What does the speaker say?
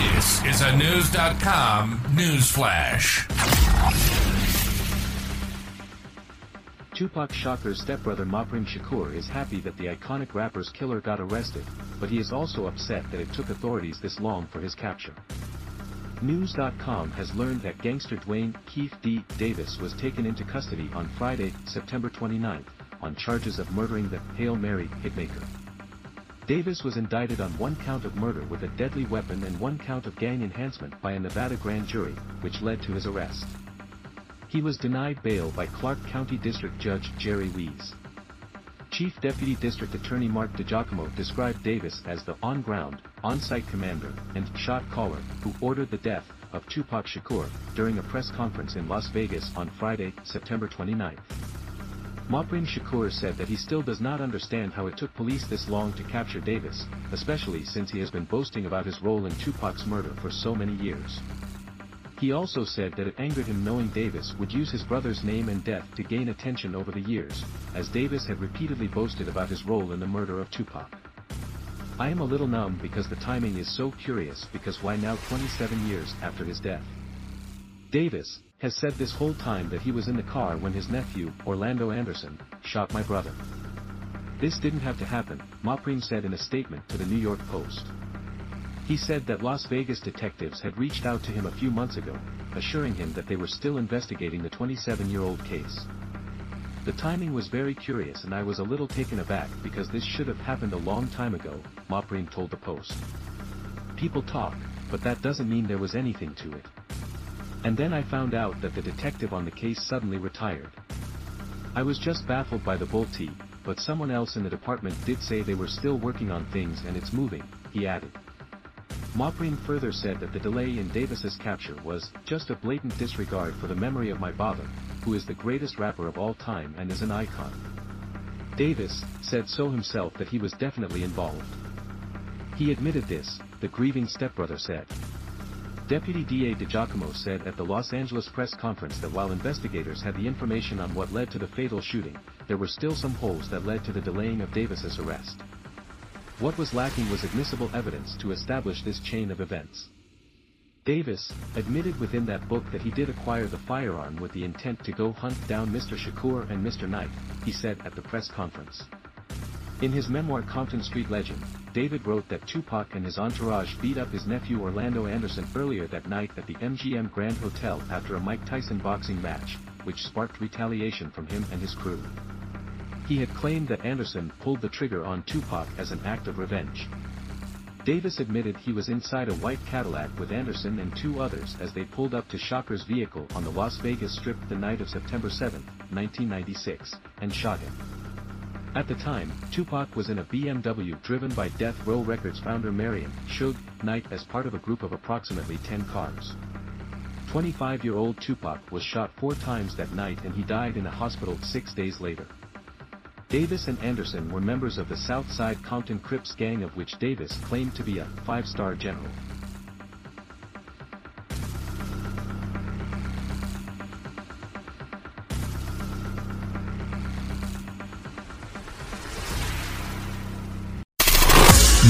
This is a News.com news flash. Tupac Shakur's stepbrother Mopreme Shakur is happy that the iconic rapper's killer got arrested, but he is also upset that it took authorities this long for his capture. News.com has learned that gangster Duane Keefe D. Davis was taken into custody on Friday, September 29, on charges of murdering the Hail Mary hitmaker. Davis was indicted on one count of murder with a deadly weapon and one count of gang enhancement by a Nevada grand jury, which led to his arrest. He was denied bail by Clark County District Judge Jerry Weiss. Chief Deputy District Attorney Marc DiGiacomo described Davis as the on-ground, on-site commander, and shot caller, who ordered the death of Tupac Shakur during a press conference in Las Vegas on Friday, September 29. Mopreme Shakur said that he still does not understand how it took police this long to capture Davis, especially since he has been boasting about his role in Tupac's murder for so many years. He also said that it angered him knowing Davis would use his brother's name and death to gain attention over the years, as Davis had repeatedly boasted about his role in the murder of Tupac. I am a little numb because the timing is so curious because why now 27 years after his death? Davis, has said this whole time that he was in the car when his nephew, Orlando Anderson, shot my brother. This didn't have to happen, Mopreme said in a statement to the New York Post. He said that Las Vegas detectives had reached out to him a few months ago, assuring him that they were still investigating the 27-year-old case. The timing was very curious and I was a little taken aback because this should have happened a long time ago, Mopreme told the Post. People talk, but that doesn't mean there was anything to it. And then I found out that the detective on the case suddenly retired. I was just baffled by the bolty, but someone else in the department did say they were still working on things and it's moving, he added. Mopreme further said that the delay in Davis's capture was just a blatant disregard for the memory of my father, who is the greatest rapper of all time and is an icon. Davis said so himself that he was definitely involved. He admitted this, the grieving stepbrother said. Deputy DA DiGiacomo said at the Los Angeles press conference that while investigators had the information on what led to the fatal shooting, there were still some holes that led to the delaying of Davis's arrest. What was lacking was admissible evidence to establish this chain of events. Davis admitted within that book that he did acquire the firearm with the intent to go hunt down Mr. Shakur and Mr. Knight, he said at the press conference. In his memoir Compton Street Legend, David wrote that Tupac and his entourage beat up his nephew Orlando Anderson earlier that night at the MGM Grand Hotel after a Mike Tyson boxing match, which sparked retaliation from him and his crew. He had claimed that Anderson pulled the trigger on Tupac as an act of revenge. Davis admitted he was inside a white Cadillac with Anderson and two others as they pulled up to Shakur's vehicle on the Las Vegas Strip the night of September 7, 1996, and shot him. At the time, Tupac was in a BMW driven by Death Row Records founder Marion Suge Knight as part of a group of approximately 10 cars. 25-year-old Tupac was shot four times that night and he died in a hospital six days later. Davis and Anderson were members of the Southside Compton Crips gang of which Davis claimed to be a five-star general.